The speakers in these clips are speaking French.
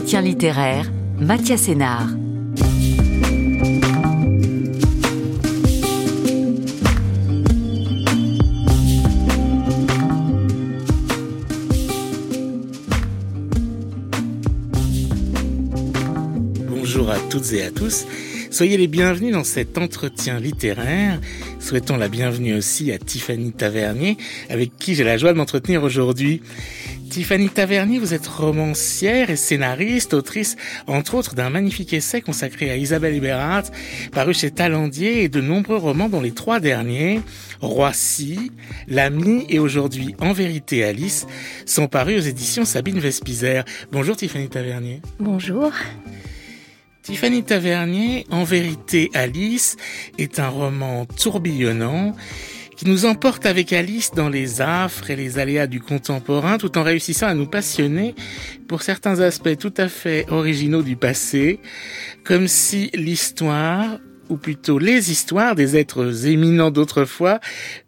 Entretien littéraire, Mathias Sénard. Bonjour à toutes et à tous. Soyez les bienvenus dans cet entretien littéraire. Souhaitons la bienvenue aussi à Tiffany Tavernier, avec qui j'ai la joie de m'entretenir aujourd'hui. Tiffany Tavernier, vous êtes romancière et scénariste, autrice, entre autres, d'un magnifique essai consacré à Isabelle Eberhardt, paru chez Talandier, et de nombreux romans dont les trois derniers, Roissy, L'Ami et aujourd'hui En vérité Alice, sont parus aux éditions Sabine Vespizer. Bonjour Tiffany Tavernier. Bonjour. Tiffany Tavernier, En vérité Alice, est un roman tourbillonnant qui nous emporte avec Alice dans les affres et les aléas du contemporain tout en réussissant à nous passionner pour certains aspects tout à fait originaux du passé, comme si l'histoire, ou plutôt les histoires des êtres éminents d'autrefois,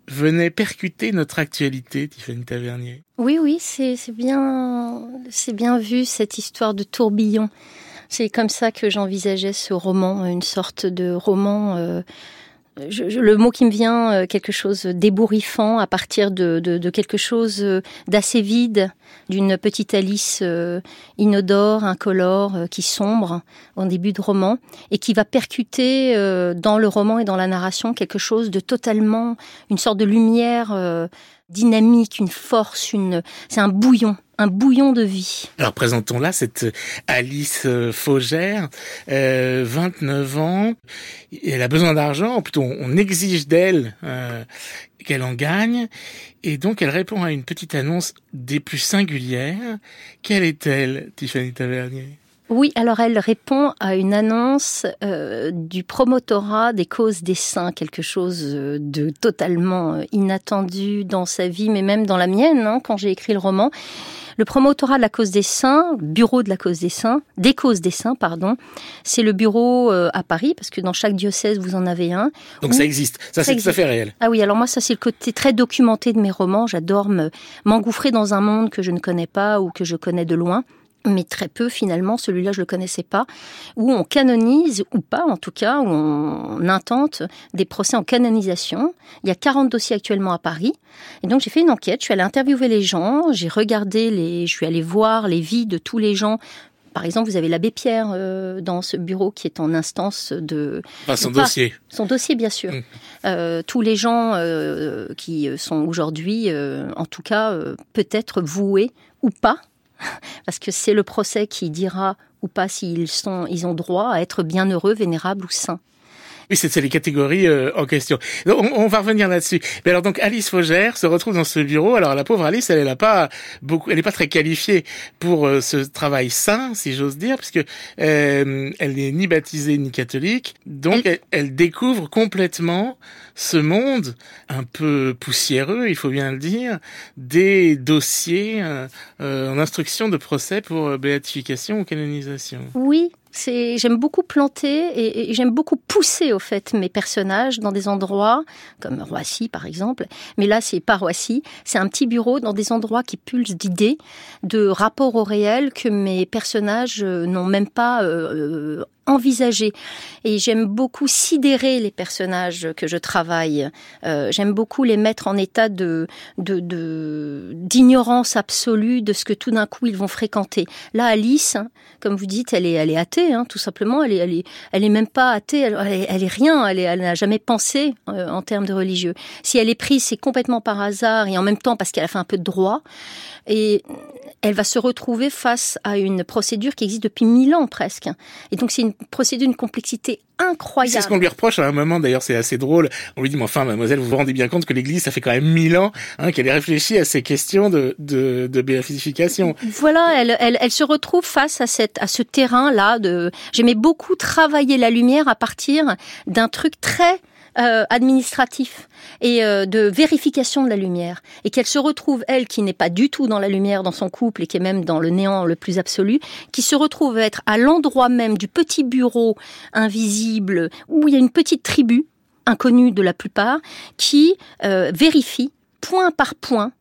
venaient percuter notre actualité, Tiffany Tavernier. Oui, oui, c'est bien, c'est bien vu cette histoire de tourbillon. C'est comme ça que j'envisageais ce roman, une sorte de roman euh, le mot qui me vient, euh, quelque chose d'ébouriffant à partir de, de, de quelque chose euh, d'assez vide, d'une petite Alice euh, inodore, incolore, qui sombre en début de roman, et qui va percuter dans le roman et dans la narration quelque chose de totalement, une sorte de lumière dynamique, une force, une, c'est un bouillon, un bouillon de vie. Alors présentons là cette Alice euh, Faugère, euh, 29 ans. Elle a besoin d'argent, plutôt on exige d'elle euh, qu'elle en gagne, et donc elle répond à une petite annonce des plus singulières. Quelle est-elle, Tiffany Tavernier? Oui, alors elle répond à une annonce euh, du promotorat des causes des saints, quelque chose euh, de totalement euh, inattendu dans sa vie, mais même dans la mienne, hein, quand j'ai écrit le roman. Le promotorat de la cause des saints, bureau de la cause des saints, des causes des saints, pardon, c'est le bureau à Paris, parce que dans chaque diocèse, vous en avez un. Donc ça existe, ça, c'est tout à fait réel. Ah oui, alors moi, ça c'est le côté très documenté de mes romans. J'adore m'engouffrer dans un monde que je ne connais pas ou que je connais de loin mais très peu finalement, celui-là je le connaissais pas, où on canonise, ou pas en tout cas, où on intente des procès en canonisation. Il y a 40 dossiers actuellement à Paris. Et donc j'ai fait une enquête, je suis allée interviewer les gens, j'ai regardé les, je suis allée voir les vies de tous les gens par exemple, vous avez l'abbé Pierre euh, dans ce bureau qui est en instance de... son dossier. Son dossier, bien sûr. Mmh. Euh, tous les gens euh, qui sont aujourd'hui, en tout cas, peut-être voués ou pas parce que c'est le procès qui dira ou pas s'ils sont, ils ont droit à être bienheureux, vénérables ou saints. Oui, c'est les catégories euh, en question. On, on, va revenir là-dessus. Mais alors donc Alice Faugère se retrouve dans ce bureau. Alors la pauvre Alice, elle, n'est pas beaucoup, elle n'est pas très qualifiée pour euh, ce travail sain, si j'ose dire, puisque euh, elle n'est ni baptisée ni catholique. Donc elle, elle, découvre complètement ce monde un peu poussiéreux, il faut bien le dire, des dossiers en instruction de procès pour béatification ou canonisation. Oui, c'est j'aime beaucoup planter et, j'aime beaucoup pousser au fait mes personnages dans des endroits comme Roissy par exemple. Mais là c'est pas Roissy, c'est un petit bureau dans des endroits qui pulsent d'idées, de rapports au réel que mes personnages euh, n'ont même pas euh, euh, envisager. Et j'aime beaucoup sidérer les personnages que je travaille. Euh, j'aime beaucoup les mettre en état de d'ignorance absolue de ce que tout d'un coup ils vont fréquenter. Là, Alice, hein, comme vous dites, elle est elle est athée, hein, tout simplement. Elle est elle est elle est même pas athée. Elle, elle, est, rien. Elle elle n'a jamais pensé euh, en termes de religieux. Si elle est prise, c'est complètement par hasard et en même temps parce qu'elle a fait un peu de droit. Et elle va se retrouver face à une procédure qui existe depuis mille ans presque. Et donc c'est une procédure d'une complexité incroyable. C'est ce qu'on lui reproche à un moment, d'ailleurs c'est assez drôle. On lui dit, mais enfin mademoiselle, vous vous rendez bien compte que l'Église, ça fait quand même mille ans hein, qu'elle ait réfléchi à ces questions de, de, de béatification. Voilà, elle, elle, elle se retrouve face à, cette, à ce terrain-là. de. J'aimais beaucoup travailler la lumière à partir d'un truc très euh, administratif et euh, de vérification de la lumière, et qu'elle se retrouve, elle, qui n'est pas du tout dans la lumière dans son couple et qui est même dans le néant le plus absolu, qui se retrouve à être à l'endroit même du petit bureau invisible où il y a une petite tribu, inconnue de la plupart, qui euh, vérifie point par point,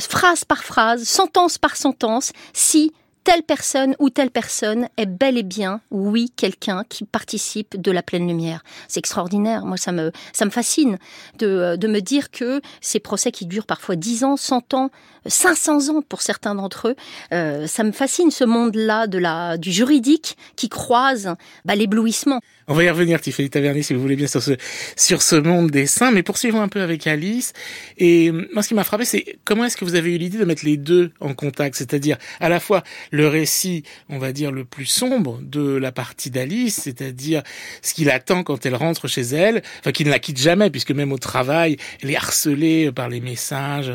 phrase par phrase, sentence par sentence, si telle personne ou telle personne est bel et bien, oui, quelqu'un qui participe de la pleine lumière. C'est extraordinaire. Moi, ça me, ça me fascine de, de me dire que ces procès qui durent parfois 10 ans, 100 ans, 500 ans pour certains d'entre eux, euh, ça me fascine ce monde-là de la, du juridique qui croise bah, l'éblouissement. On va y revenir, Tiffany Tavernier, si vous voulez bien, sur ce, sur ce monde des saints. Mais poursuivons un peu avec Alice. Et moi, ce qui m'a frappé, c'est comment est-ce que vous avez eu l'idée de mettre les deux en contact? C'est-à-dire, à la fois, le récit, on va dire, le plus sombre de la partie d'Alice, c'est-à-dire ce qu'il attend quand elle rentre chez elle, enfin, qu'il ne la quitte jamais, puisque même au travail, elle est harcelée par les messages,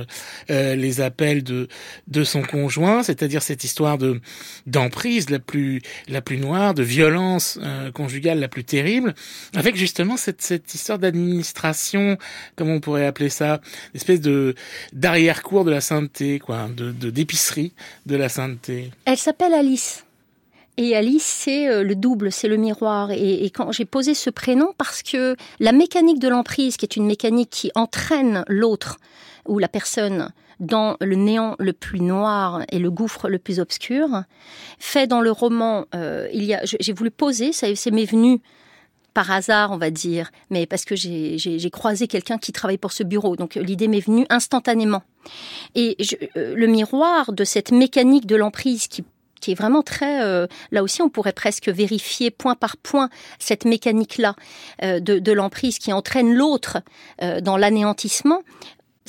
euh, les appels de, son conjoint, c'est-à-dire cette histoire de, d'emprise la plus, la plus noire, de violence euh, conjugale la plus terrible, avec justement cette, cette histoire d'administration, comme on pourrait appeler ça, espèce de d'arrière-cour de la sainteté, quoi, de d'épicerie de, la sainteté. Elle s'appelle Alice. Et Alice, c'est euh, le double, c'est le miroir. Et quand j'ai posé ce prénom, parce que la mécanique de l'emprise, qui est une mécanique qui entraîne l'autre ou la personne dans le néant le plus noir et le gouffre le plus obscur. Fait dans le roman, euh, il y a, j'ai voulu poser, ça m'est venu par hasard, on va dire, mais parce que j'ai croisé quelqu'un qui travaille pour ce bureau, donc l'idée m'est venue instantanément. Et euh, le miroir de cette mécanique de l'emprise qui est vraiment très... Euh, là aussi, on pourrait presque vérifier point par point cette mécanique-là de l'emprise qui entraîne l'autre dans l'anéantissement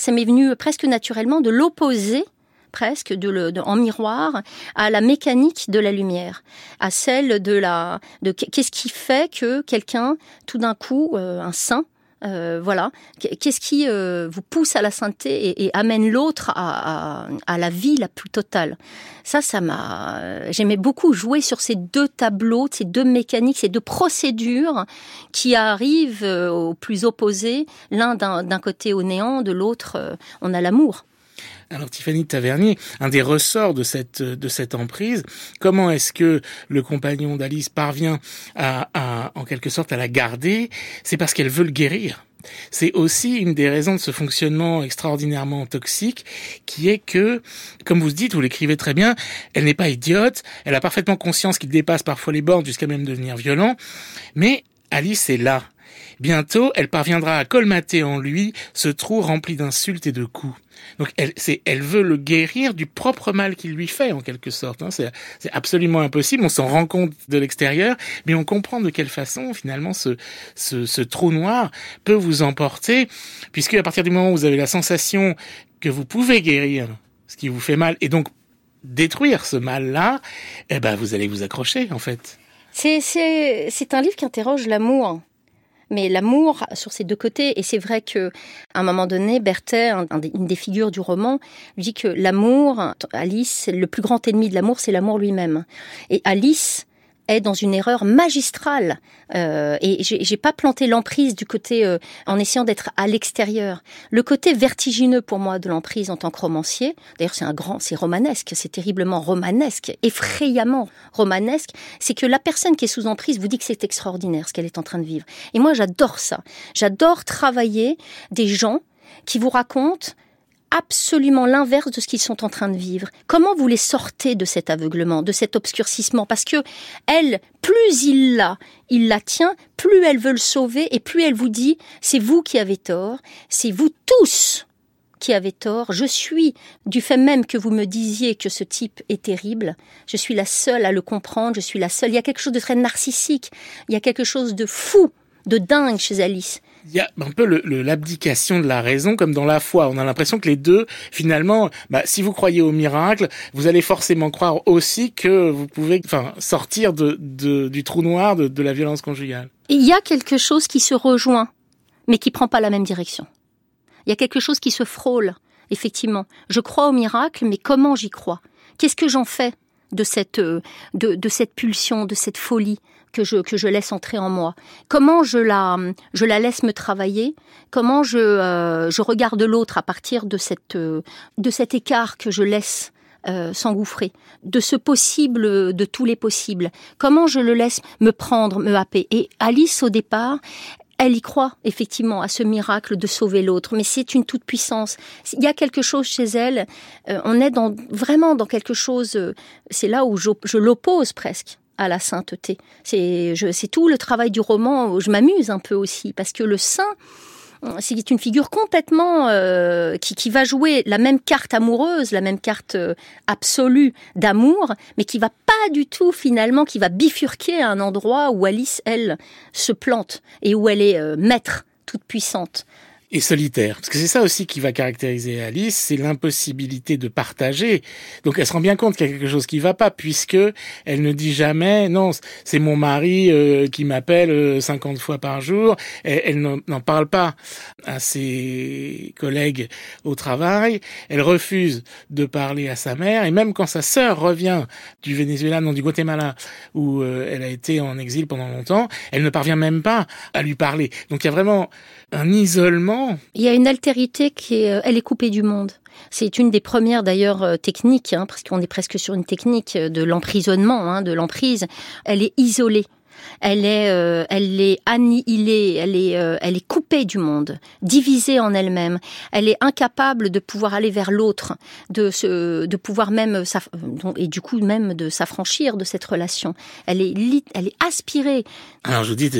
ça m'est venu presque naturellement de l'opposer presque de en miroir à la mécanique de la lumière, à celle de la de qu'est-ce qui fait que quelqu'un tout d'un coup euh, un saint euh, voilà. Qu'est-ce qui euh, vous pousse à la sainteté et, amène l'autre à, la vie la plus totale? Ça, ça m'a. J'aimais beaucoup jouer sur ces deux tableaux, ces deux mécaniques, ces deux procédures qui arrivent euh, au plus opposé, l'un d'un côté au néant, de l'autre on a l'amour. Alors Tiffany Tavernier, un des ressorts de cette de emprise, comment est-ce que le compagnon d'Alice parvient à, en quelque sorte à la garder? C'est parce qu'elle veut le guérir. C'est aussi une des raisons de ce fonctionnement extraordinairement toxique, qui est que, comme vous dites, vous l'écrivez très bien, elle n'est pas idiote, elle a parfaitement conscience qu'il dépasse parfois les bornes jusqu'à même devenir violent, mais Alice est là. Bientôt, elle parviendra à colmater en lui ce trou rempli d'insultes et de coups. Donc elle, elle veut le guérir du propre mal qu'il lui fait en quelque sorte. Hein. C'est, absolument impossible. On s'en rend compte de l'extérieur, mais on comprend de quelle façon finalement ce, ce, ce trou noir peut vous emporter, puisque à partir du moment où vous avez la sensation que vous pouvez guérir ce qui vous fait mal et donc détruire ce mal-là, eh ben vous allez vous accrocher en fait. C'est un livre qui interroge l'amour mais l'amour sur ses deux côtés. Et c'est vrai que à un moment donné, Berthet, une des figures du roman, dit que l'amour, Alice, le plus grand ennemi de l'amour, c'est l'amour lui-même. Et Alice est dans une erreur magistrale. Euh, et j'ai pas planté l'emprise du côté euh, en essayant d'être à l'extérieur. Le côté vertigineux pour moi de l'emprise en tant que romancier, d'ailleurs c'est un grand, c'est romanesque, c'est terriblement romanesque, effrayamment romanesque, c'est que la personne qui est sous emprise vous dit que c'est extraordinaire ce qu'elle est en train de vivre. Et moi j'adore ça. J'adore travailler des gens qui vous racontent absolument l'inverse de ce qu'ils sont en train de vivre. Comment vous les sortez de cet aveuglement, de cet obscurcissement? Parce que elle, plus il l'a, il la tient, plus elle veut le sauver et plus elle vous dit c'est vous qui avez tort, c'est vous tous qui avez tort. Je suis, du fait même que vous me disiez que ce type est terrible, je suis la seule à le comprendre, je suis la seule. Il y a quelque chose de très narcissique, il y a quelque chose de fou, de dingue chez Alice il y a un peu l'abdication de la raison comme dans la foi. On a l'impression que les deux, finalement, bah, si vous croyez au miracle, vous allez forcément croire aussi que vous pouvez enfin, sortir du trou noir de, la violence conjugale. Il y a quelque chose qui se rejoint, mais qui prend pas la même direction. Il y a quelque chose qui se frôle, effectivement. Je crois au miracle, mais comment j'y crois? Qu'est-ce que j'en fais de cette, euh, de cette pulsion, de cette folie? Que je, que je laisse entrer en moi Comment je la, je la laisse me travailler? Comment je, euh, je regarde l'autre à partir de, cette, euh, de cet écart que je laisse s'engouffrer, de ce possible, de tous les possibles. Comment je le laisse me prendre, me happer? Et Alice, au départ, elle y croit effectivement à ce miracle de sauver l'autre, mais c'est une toute puissance. Il y a quelque chose chez elle. Euh, on est dans, vraiment dans quelque chose. Euh, c'est là où je, je l'oppose presque à la sainteté. C'est tout le travail du roman. Je m'amuse un peu aussi parce que le saint c'est une figure complètement euh, qui, qui, va jouer la même carte amoureuse, la même carte euh, absolue d'amour, mais qui va pas du tout finalement, qui va bifurquer à un endroit où Alice, elle, se plante et où elle est euh, maître toute puissante et solitaire. Parce que c'est ça aussi qui va caractériser Alice, c'est l'impossibilité de partager. Donc elle se rend bien compte qu'il y a quelque chose qui va pas, puisque elle ne dit jamais non, c'est mon mari euh, qui m'appelle 50 euh, fois par jour. Elle, elle n'en parle pas à ses collègues au travail. Elle refuse de parler à sa mère, et même quand sa sœur revient du Venezuela, non du Guatemala, où euh, elle a été en exil pendant longtemps, elle ne parvient même pas à lui parler. Donc il y a vraiment un isolement. Il y a une altérité qui est, euh, elle est coupée du monde. C'est une des premières d'ailleurs euh, techniques, hein, parce qu'on est presque sur une technique de l'emprisonnement, hein, de l'emprise. Elle est isolée elle est, euh, elle est annihilée, elle est, euh, elle est coupée du monde, divisée en elle-même. Elle est incapable de pouvoir aller vers l'autre, de se, de pouvoir même, et du coup même de s'affranchir de cette relation. Elle est, elle est aspirée. Alors je vous dis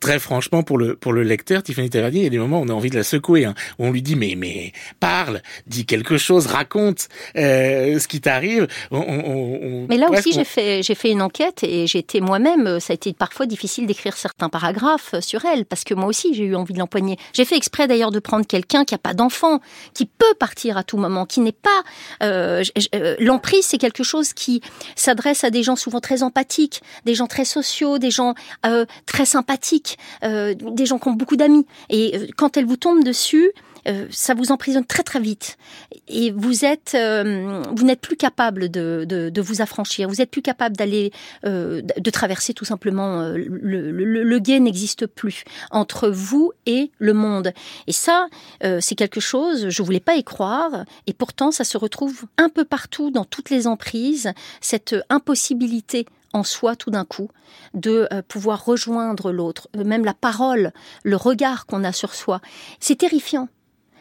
très franchement pour le pour le lecteur, Tiffany Tavernier, il y a des moments où on a envie de la secouer, hein, où on lui dit mais mais parle, dis quelque chose, raconte euh, ce qui t'arrive. mais là aussi j'ai fait j'ai fait une enquête et j'étais moi-même ça a été parfois difficile d'écrire certains paragraphes sur elle, parce que moi aussi j'ai eu envie de l'empoigner. J'ai fait exprès d'ailleurs de prendre quelqu'un qui n'a pas d'enfant, qui peut partir à tout moment, qui n'est pas... Euh, euh, l'emprise, c'est quelque chose qui s'adresse à des gens souvent très empathiques, des gens très sociaux, des gens euh, très sympathiques, des gens qui ont beaucoup d'amis. Et quand elle vous tombe dessus, euh, ça vous emprisonne très très vite et vous êtes, euh, vous n'êtes plus capable de, de, de, vous affranchir. Vous êtes plus capable d'aller, euh, de traverser tout simplement. le, le, le guet n'existe plus entre vous et le monde. Et ça, c'est quelque chose. Je voulais pas y croire et pourtant ça se retrouve un peu partout dans toutes les emprises. Cette impossibilité en soi tout d'un coup, de pouvoir rejoindre l'autre, même la parole, le regard qu'on a sur soi. C'est terrifiant.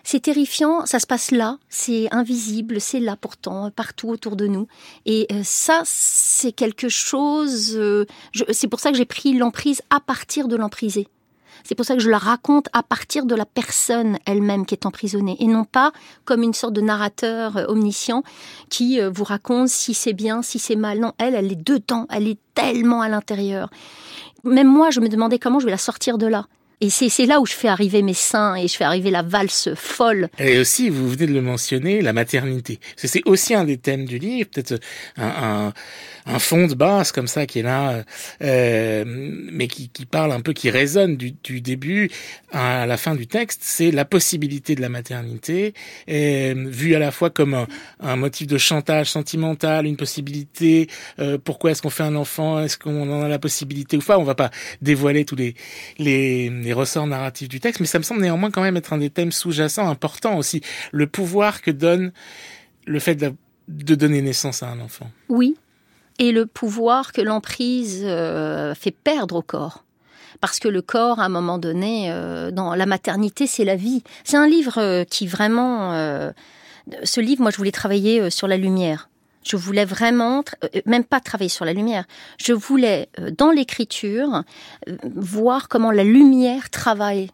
C'est terrifiant, ça se passe là, c'est invisible, c'est là pourtant, partout autour de nous. Et euh, ça, c'est quelque chose... Euh, c'est pour ça que j'ai pris l'emprise à partir de l'emprisé. C'est pour ça que je la raconte à partir de la personne elle-même qui est emprisonnée et non pas comme une sorte de narrateur euh, omniscient qui vous raconte si c'est bien, si c'est mal. Non, elle, elle est dedans, elle est tellement à l'intérieur. Même moi, je me demandais comment je vais la sortir de là. Et c'est là où je fais arriver mes seins et je fais arriver la valse folle. Et aussi, vous venez de le mentionner, la maternité. C'est aussi un des thèmes du livre, peut-être un, un, un, fond de base comme ça qui est là, euh, mais qui, qui, parle un peu, qui résonne du, du, début à la fin du texte. C'est la possibilité de la maternité, euh, vue à la fois comme un, un, motif de chantage sentimental, une possibilité. Euh, pourquoi est-ce qu'on fait un enfant Est-ce qu'on en a la possibilité ou pas On va pas dévoiler tous les les les ressorts narratifs du texte, mais ça me semble néanmoins quand même être un des thèmes sous-jacents importants aussi, le pouvoir que donne le fait de, donner naissance à un enfant. Oui, et le pouvoir que l'emprise euh, fait perdre au corps. Parce que le corps, à un moment donné, euh, dans la maternité, c'est la vie. C'est un livre euh, qui vraiment... ce livre, moi, je voulais travailler sur la lumière. Je voulais vraiment, euh, même pas travailler sur la lumière, je voulais, euh, dans l'écriture, euh, voir comment la lumière travaille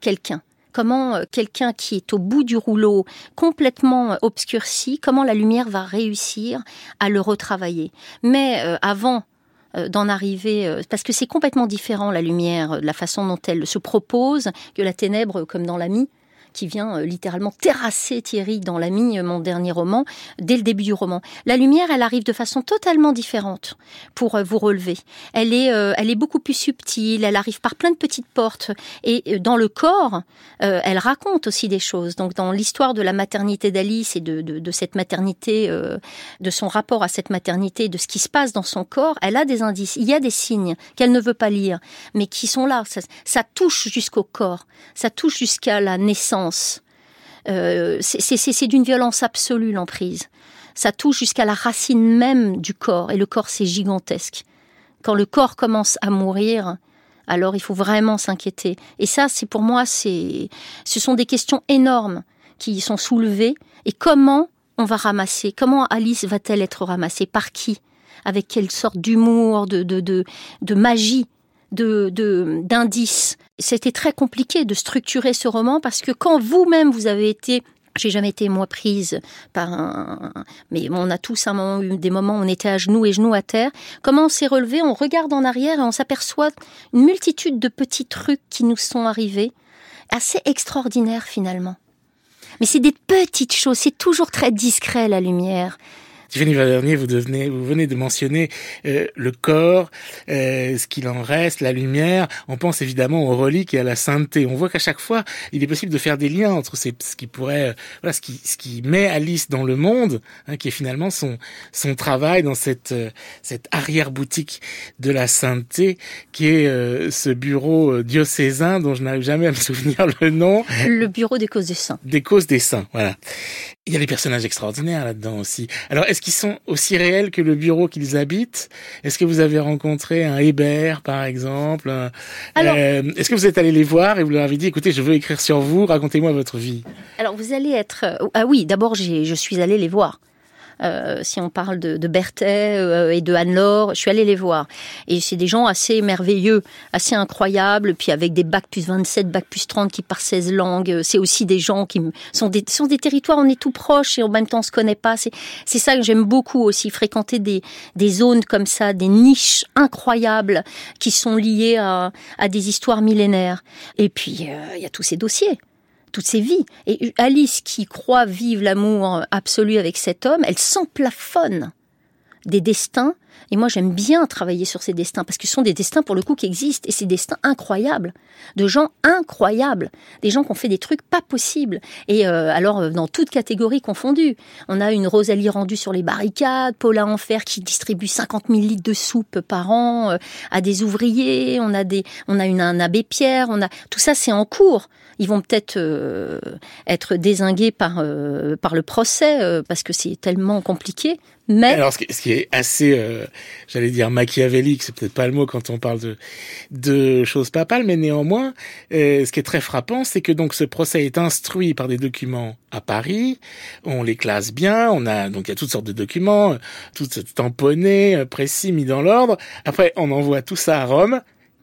quelqu'un. Comment quelqu'un qui est au bout du rouleau, complètement obscurci, comment la lumière va réussir à le retravailler. Mais avant d'en arriver, parce que c'est complètement différent la lumière, la façon dont elle se propose, que la ténèbre comme dans l'ami qui vient euh, littéralement terrasser Thierry dans l'ami, mon dernier roman, dès le début du roman. La lumière, elle arrive de façon totalement différente pour euh, vous relever. Elle est, euh, elle est beaucoup plus subtile, elle arrive par plein de petites portes. Et dans le corps, elle raconte aussi des choses. Donc dans l'histoire de la maternité d'Alice et de, cette maternité, de son rapport à cette maternité, de ce qui se passe dans son corps, elle a des indices. Il y a des signes qu'elle ne veut pas lire, mais qui sont là. ça touche jusqu'au corps, ça touche jusqu'à la naissance euh, c'est d'une violence absolue l'emprise. Ça touche jusqu'à la racine même du corps, et le corps c'est gigantesque. Quand le corps commence à mourir, alors il faut vraiment s'inquiéter. Et ça, c'est pour moi, ce sont des questions énormes qui sont soulevées. Et comment on va ramasser Comment Alice va-t-elle être ramassée? Par qui? Avec quelle sorte d'humour, de, de magie? De d'indices. C'était très compliqué de structurer ce roman parce que quand vous-même vous avez été j'ai jamais été moi prise par un, mais on a tous un moment, des moments où on était à genoux et genoux à terre. Comment on s'est relevé? On regarde en arrière et on s'aperçoit une multitude de petits trucs qui nous sont arrivés, assez extraordinaires finalement. Mais c'est des petites choses, c'est toujours très discret la lumière. Tiffany Valvernier, vous, devenez, vous venez de mentionner euh, le corps, euh, ce qu'il en reste, la lumière. On pense évidemment aux reliques et à la sainteté. On voit qu'à chaque fois, il est possible de faire des liens entre ces, ce qui pourrait, euh, voilà, ce qui, ce qui met Alice dans le monde, hein, qui est finalement son, son travail dans cette, cette arrière-boutique de la sainteté, qui est ce bureau diocésain dont je n'arrive jamais à me souvenir le nom. Le bureau des causes des saints. Des causes des saints, voilà. Il y a des personnages extraordinaires là-dedans aussi. Alors, est-ce qu'ils sont aussi réels que le bureau qu'ils habitent? Est-ce que vous avez rencontré un Hébert, par exemple? Euh, Est-ce que vous êtes allé les voir et vous leur avez dit, écoutez, je veux écrire sur vous, racontez-moi votre vie? Alors, vous allez être... Euh, ah oui, d'abord, je suis allée les voir. Euh, si on parle de, de Berthet euh, et de Anne-Laure, je suis allée les voir. Et c'est des gens assez merveilleux, assez incroyables, puis avec des bacs plus 27, bacs plus 30 qui parlent 16 langues. C'est aussi des gens qui sont des, sont des territoires, on est tout proche et en même temps on se connaît pas. C'est, c'est ça que j'aime beaucoup aussi, fréquenter des, des zones comme ça, des niches incroyables qui sont liées à, à des histoires millénaires. Et puis, euh, il y a tous ces dossiers toutes ses vies. Et Alice, qui croit vivre l'amour absolu avec cet homme, elle s'emplafonne des destins. Et moi, j'aime bien travailler sur ces destins parce que ce sont des destins pour le coup qui existent. Et ces destins incroyables, de gens incroyables, des gens qui ont fait des trucs pas possibles. Et euh, alors, euh, dans toutes catégories confondues, on a une Rosalie rendue sur les barricades, Paula Enfer qui distribue 50 000 litres de soupe par an euh, à des ouvriers, on a des, on a une, un abbé Pierre, on a tout ça, c'est en cours. Ils vont peut-être être désingués par par le procès parce que c'est tellement compliqué. Mais alors, ce qui, est assez, j'allais dire machiavélique, c'est peut-être pas le mot quand on parle de de choses papales, mais néanmoins, ce qui est très frappant, c'est que donc ce procès est instruit par des documents à Paris. On les classe bien. On a donc il y a toutes sortes de documents, tout tamponné, précis, mis dans l'ordre. Après, on envoie tout ça à Rome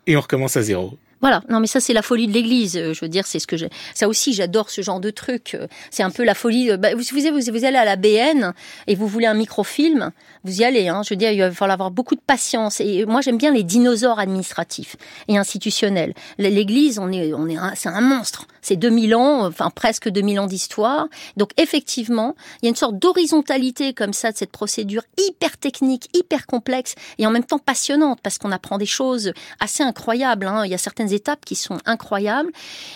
et on recommence à zéro. Voilà, non mais ça c'est la folie de l'Église. Euh, je veux dire, c'est ce que j'ai. Ça aussi, j'adore ce genre de truc. Euh, c'est un peu la folie. Bah, vous, vous, vous, allez à la BN et vous voulez un microfilm, vous y allez. Hein. Je veux dire, il va falloir avoir beaucoup de patience. Et moi, j'aime bien les dinosaures administratifs et institutionnels. L'Église, on est, on est, c'est un monstre. C'est 2000 ans, enfin presque 2000 ans d'histoire. Donc effectivement, il y a une sorte d'horizontalité comme ça de cette procédure hyper technique, hyper complexe et en même temps passionnante parce qu'on apprend des choses assez incroyables. Hein. Il y a certaines étapes qui sont incroyables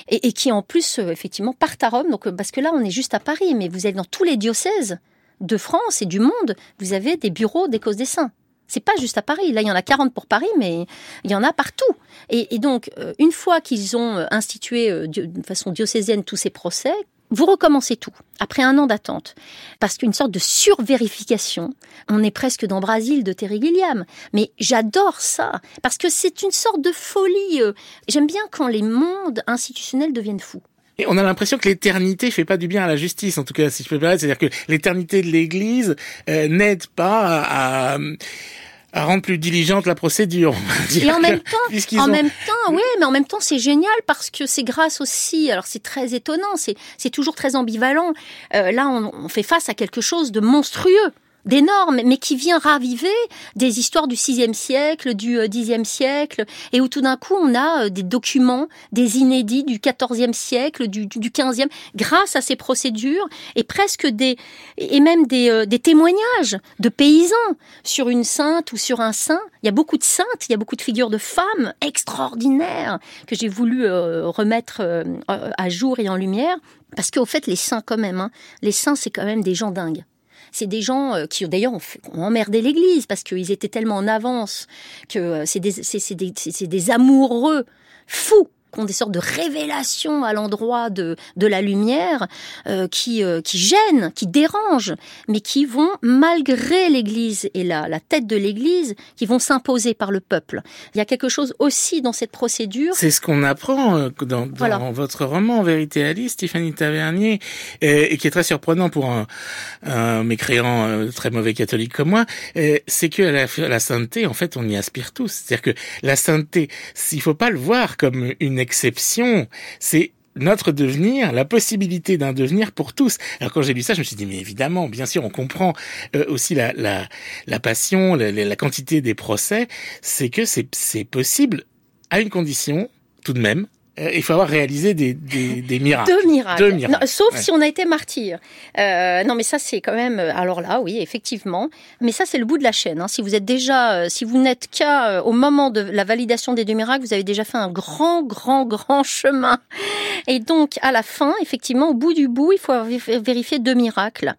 et, qui en plus euh, effectivement partent à Rome. Donc euh, parce que là on est juste à Paris, mais vous êtes dans tous les diocèses de France et du monde, vous avez des bureaux des causes des saints. C'est pas juste à Paris. Là, il y en a 40 pour Paris, mais il y en a partout. Et, donc, euh, une fois qu'ils ont institué de façon diocésaine tous ces procès, vous recommencez tout, après un an d'attente, parce qu'une sorte de survérification, on est presque dans Brasil de Terry Gilliam, mais j'adore ça, parce que c'est une sorte de folie. Euh, j'aime bien quand les mondes institutionnels deviennent fous. Et on a l'impression que l'éternité fait pas du bien à la justice, en tout cas, si je peux permettre. C'est-à-dire que l'éternité de l'Église euh, n'aide pas à rendre plus diligente la procédure. Et en même temps, en même temps, oui, mais en même temps, c'est génial parce que c'est grâce aussi. Alors c'est très étonnant, c'est c'est toujours très ambivalent. Euh, là, on, on fait face à quelque chose de monstrueux d'énormes, mais qui vient raviver des histoires du 6e siècle, du 10e euh, siècle, et où tout d'un coup on a euh, des documents, des inédits du 14e siècle, du, du 15e, grâce à ces procédures, et presque des, et même des, euh, des témoignages de paysans sur une sainte ou sur un saint. Il y a beaucoup de saintes, il y a beaucoup de figures de femmes extraordinaires que j'ai voulu remettre à jour et en lumière. Parce qu'au fait, les saints quand même, hein, les saints, c'est quand même des gens dingues c'est des gens euh, qui d'ailleurs ont, emmerdé l'Église parce qu'ils étaient tellement en avance que euh, c'est des, des, des amoureux fous ont des sortes de révélations à l'endroit de, de la lumière, euh, qui, euh, qui gênent, qui dérangent, mais qui vont, malgré l'Église et la, la tête de l'Église, qui vont s'imposer par le peuple. Il y a quelque chose aussi dans cette procédure. C'est ce qu'on apprend euh, dans, dans votre roman, en vérité Alice, Stéphanie Tavernier, et, et, qui est très surprenant pour un, un mécréant très mauvais catholique comme moi, c'est que la, la sainteté, en fait, on y aspire tous. C'est-à-dire que la sainteté, il faut pas le voir comme une exception, c'est notre devenir, la possibilité d'un devenir pour tous. Alors quand j'ai lu ça, je me suis dit mais évidemment, bien sûr, on comprend euh, aussi la, la, la passion, la, la, quantité des procès, c'est que c'est possible à une condition tout de même, il faut avoir réalisé des, des, des miracles. Deux miracles. Deux miracles. Non, sauf si on a été martyr. Euh, non, mais ça c'est quand même. Euh, alors là, oui, effectivement. Mais ça c'est le bout de la chaîne. Hein. Si vous êtes déjà, euh, si vous n'êtes qu'à au moment de la validation des deux miracles, vous avez déjà fait un grand, grand, grand chemin. Et donc à la fin, effectivement, au bout du bout, il faut vérifier deux miracles.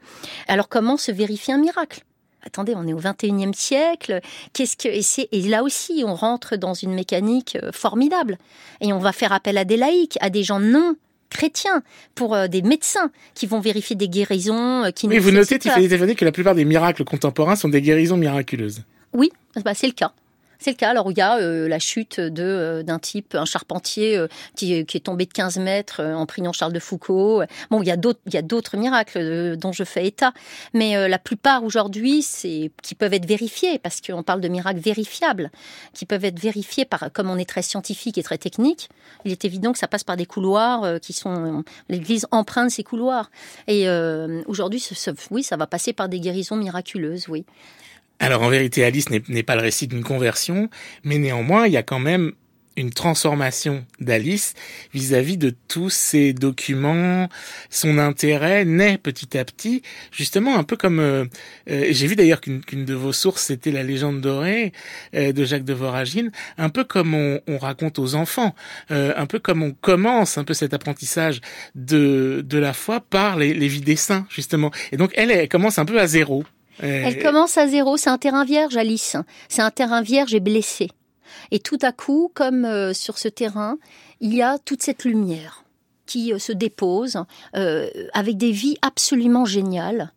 Alors comment se vérifie un miracle? Attendez, on est au 21e siècle, qu'est-ce que et, et là aussi on rentre dans une mécanique euh, formidable et on va faire appel à des laïcs, à des gens non chrétiens, pour euh, des médecins qui vont vérifier des guérisons euh, qui Oui, vous notez, Tiffany que la plupart des miracles contemporains sont des guérisons miraculeuses. Oui, bah, c'est le cas. C'est le cas. Alors, il y a euh, la chute de euh, d'un type, un charpentier euh, qui, qui, est tombé de 15 mètres en priant Charles de Foucault. Bon, il y a d'autres, il y a d'autres miracles dont je fais état. Mais la plupart aujourd'hui, c'est qui peuvent être vérifiés parce qu'on parle de miracles vérifiables, qui peuvent être vérifiés par, comme on est très scientifique et très technique, il est évident que ça passe par des couloirs qui sont, l'Église emprunte ces couloirs. Et aujourd'hui, oui, ça va passer par des guérisons miraculeuses, oui. Alors en vérité, Alice n'est pas le récit d'une conversion, mais néanmoins, il y a quand même une transformation d'Alice vis-à-vis de tous ces documents. Son intérêt naît petit à petit, justement un peu comme... Euh, euh, j'ai vu d'ailleurs qu'une de vos sources, c'était la légende dorée euh, de Jacques de Voragine, un peu comme on, on raconte aux enfants, un peu comme on commence un peu cet apprentissage de, de la foi par les, les vies des saints, justement. Et donc elle, elle commence un peu à zéro. Elle commence à zéro, c'est un terrain vierge, Alice. C'est un terrain vierge et blessé. Et tout à coup, comme euh, sur ce terrain, il y a toute cette lumière qui euh, se dépose euh, avec des vies absolument géniales.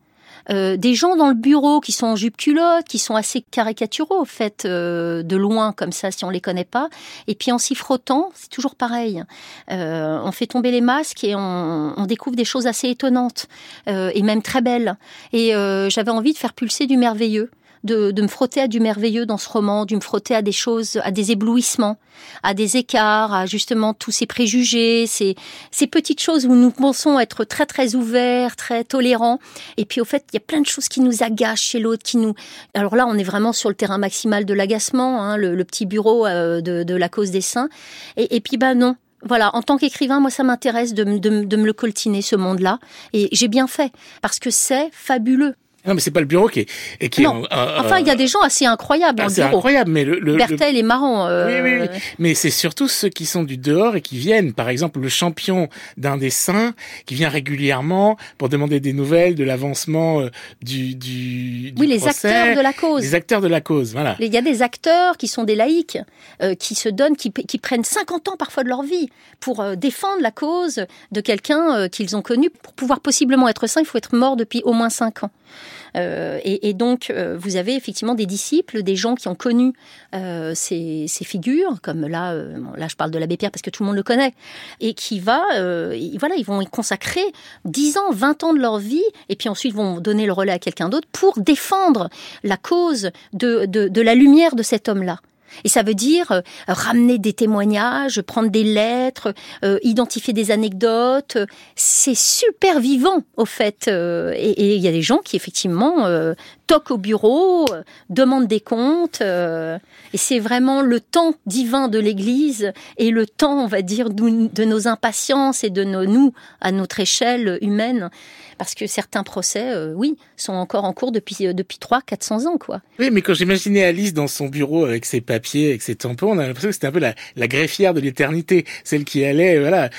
Euh, des gens dans le bureau qui sont en jupe culotte, qui sont assez caricaturaux, au fait, euh, de loin comme ça, si on les connaît pas. Et puis en s'y frottant, c'est toujours pareil. Euh, on fait tomber les masques et on, on découvre des choses assez étonnantes et même très belles. Et j'avais envie de faire pulser du merveilleux de, de, me frotter à du merveilleux dans ce roman, de me frotter à des choses, à des éblouissements, à des écarts, à justement tous ces préjugés, ces, ces petites choses où nous pensons être très très ouverts, très tolérants. Et puis au fait, il y a plein de choses qui nous agacent chez l'autre, qui nous. Alors là, on est vraiment sur le terrain maximal de l'agacement, hein, le, le, petit bureau euh, de, de, la cause des saints. Et, et puis ben non, voilà, en tant qu'écrivain, moi, ça m'intéresse de, de, de, me le coltiner, ce monde-là. Et j'ai bien fait, parce que c'est fabuleux. Non, mais c'est pas le bureau qui est. Qui non. Euh, enfin, il y a des gens assez incroyables bureau. C'est incroyable, mais le. le Bertel est marrant. Euh... Oui, oui, oui. Mais c'est surtout ceux qui sont du dehors et qui viennent. Par exemple, le champion d'un dessin qui vient régulièrement pour demander des nouvelles de l'avancement euh, du, du, du. Oui, les acteurs de la cause. Les acteurs de la cause, voilà. Il y a des acteurs qui sont des laïcs, euh, qui se donnent, qui, qui prennent 50 ans parfois de leur vie pour euh, défendre la cause de quelqu'un euh, qu'ils ont connu. Pour pouvoir possiblement être saint, il faut être mort depuis au moins 5 ans. Euh, et, donc, euh, vous avez effectivement des disciples, des gens qui ont connu euh, ces, figures, comme là, là, je parle de l'abbé Pierre parce que tout le monde le connaît, et qui va, voilà, ils vont y consacrer 10 ans, 20 ans de leur vie, et puis ensuite vont donner le relais à quelqu'un d'autre pour défendre la cause de, de la lumière de cet homme-là. Et ça veut dire euh, ramener des témoignages, prendre des lettres, euh, identifier des anecdotes. C'est super vivant, au fait. Euh, et il y a des gens qui, effectivement, euh, toquent au bureau, demandent des comptes. et c'est vraiment le temps divin de l'Église et le temps, on va dire, de nos impatiences et de nos, nous, à notre échelle humaine parce que certains procès, euh, oui, sont encore en cours depuis euh, depuis trois, 400 ans, quoi. Oui, mais quand j'imaginais Alice dans son bureau avec ses papiers, avec ses tampons, on a l'impression que c'était un peu la, la greffière de l'éternité, celle qui allait, voilà,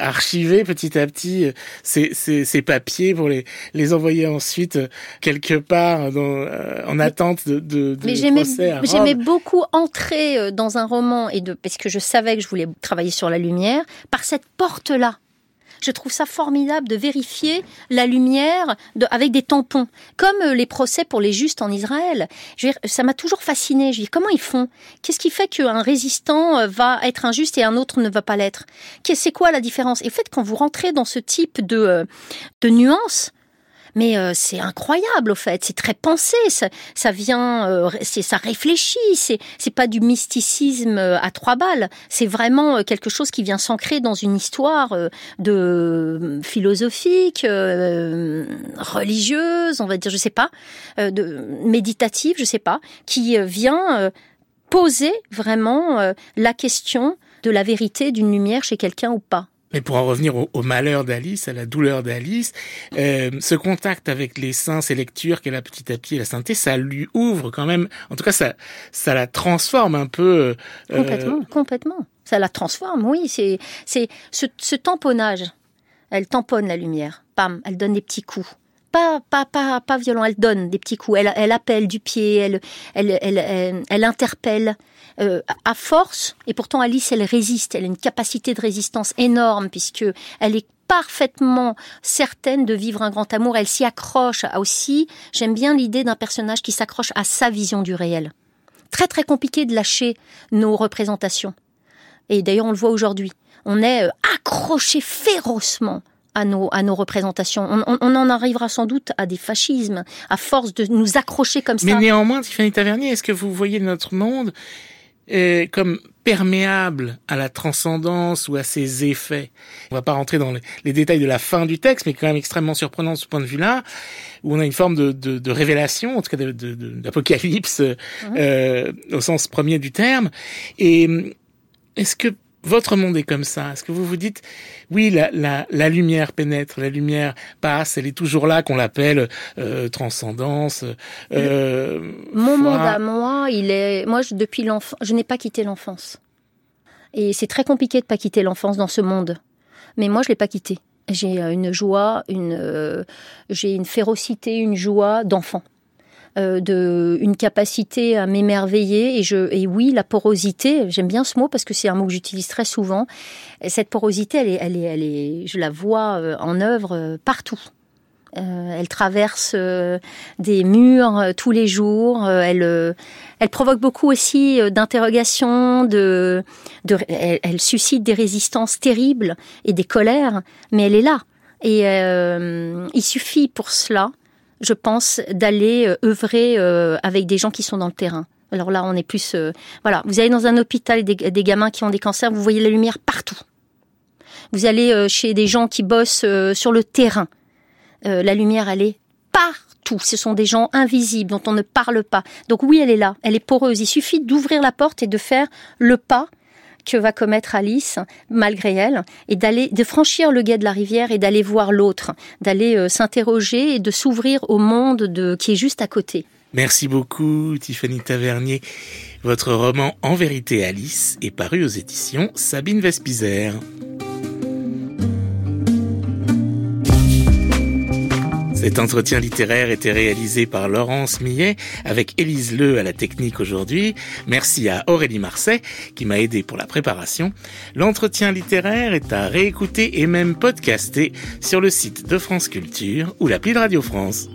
archiver petit à petit ces, papiers pour les les envoyer ensuite quelque part dans, en attente de, de, de mais j'aimais beaucoup entrer dans un roman et de parce que je savais que je voulais travailler sur la lumière par cette porte là je trouve ça formidable de vérifier la lumière avec des tampons, comme euh, les procès pour les justes en Israël. ça m'a toujours fasciné. Je dis comment ils font? Qu'est-ce qui fait qu'un résistant euh, va être injuste et un autre ne va pas l'être? C'est quoi la différence? Et en fait, quand vous rentrez dans ce type de, euh, de nuances, mais euh, c'est incroyable au fait, c'est très pensé, ça, ça vient, euh, c'est ça réfléchit, c'est c'est pas du mysticisme euh, à trois balles, c'est vraiment quelque chose qui vient s'ancrer dans une histoire de philosophique, religieuse, on va dire, je sais pas, de méditative, je sais pas, qui vient poser vraiment la question de la vérité d'une lumière chez quelqu'un ou pas. Mais pour en revenir au, malheur d'Alice, à la douleur d'Alice, euh, ce contact avec les saints, ces lectures qu'elle a petit à petit, la sainteté, ça lui ouvre quand même. En tout cas, ça, ça la transforme un peu. Euh, complètement, complètement. Ça la transforme, oui. C'est, c'est ce, ce tamponnage. Elle tamponne la lumière. Pam, elle donne des petits coups pas, pas, pas, pas violent, elle donne des petits coups, elle, elle appelle du pied, elle, elle, elle, elle, interpelle euh, à force, et pourtant Alice, elle résiste, elle a une capacité de résistance énorme, puisque elle est parfaitement certaine de vivre un grand amour, elle s'y accroche aussi, j'aime bien l'idée d'un personnage qui s'accroche à sa vision du réel. Très très compliqué de lâcher nos représentations. Et d'ailleurs, on le voit aujourd'hui. On est euh, accroché férocement à nos, à nos représentations. On, en arrivera sans doute à des fascismes, à force de nous accrocher comme ça. Mais néanmoins, Tiffany Tavernier, est-ce que vous voyez notre monde euh, comme perméable à la transcendance ou à ses effets? On va pas rentrer dans les, détails de la fin du texte, mais quand même extrêmement surprenant de ce point de vue-là, où on a une forme de, de, de révélation, en tout cas d'apocalypse de, mmh. euh, au sens premier du terme. Et est-ce que votre monde est comme ça Est-ce que vous vous dites, oui, la, la, la, lumière pénètre, la lumière passe, elle est toujours là, qu'on l'appelle euh, transcendance. Euh, Mon monde à moi, il est, moi, je, depuis l'enfant, je n'ai pas quitté l'enfance. Et c'est très compliqué de pas quitter l'enfance dans ce monde. Mais moi, je l'ai pas quitté. J'ai une joie, une, euh, j'ai une férocité, une joie d'enfant. Euh, de une capacité à m'émerveiller et je et oui la porosité j'aime bien ce mot parce que c'est un mot que j'utilise très souvent cette porosité elle est elle est elle est je la vois euh, en œuvre euh, partout elle traverse des murs tous les jours. elle, elle provoque beaucoup aussi d'interrogations. De, elle, suscite des résistances terribles et des colères, mais elle est là. Et il suffit pour cela je pense, d'aller euh, œuvrer euh, avec des gens qui sont dans le terrain. Alors là, on est plus... Euh, voilà, vous allez dans un hôpital des, des gamins qui ont des cancers, vous voyez la lumière partout. Vous allez chez des gens qui bossent sur le terrain. la lumière, elle est partout. Ce sont des gens invisibles dont on ne parle pas. Donc oui, elle est là, elle est poreuse. Il suffit d'ouvrir la porte et de faire le pas que va commettre Alice malgré elle et d'aller de franchir le guet de la rivière et d'aller voir l'autre, d'aller euh, s'interroger et de s'ouvrir au monde de qui est juste à côté. Merci beaucoup Tiffany Tavernier. Votre roman En vérité Alice est paru aux éditions Sabine Vespizer. Cet entretien littéraire était réalisé par Laurence Millet avec Élise Leu à la technique aujourd'hui. Merci à Aurélie Marseille qui m'a aidé pour la préparation. L'entretien littéraire est à réécouter et même podcaster sur le site de France Culture ou l'appli de Radio France.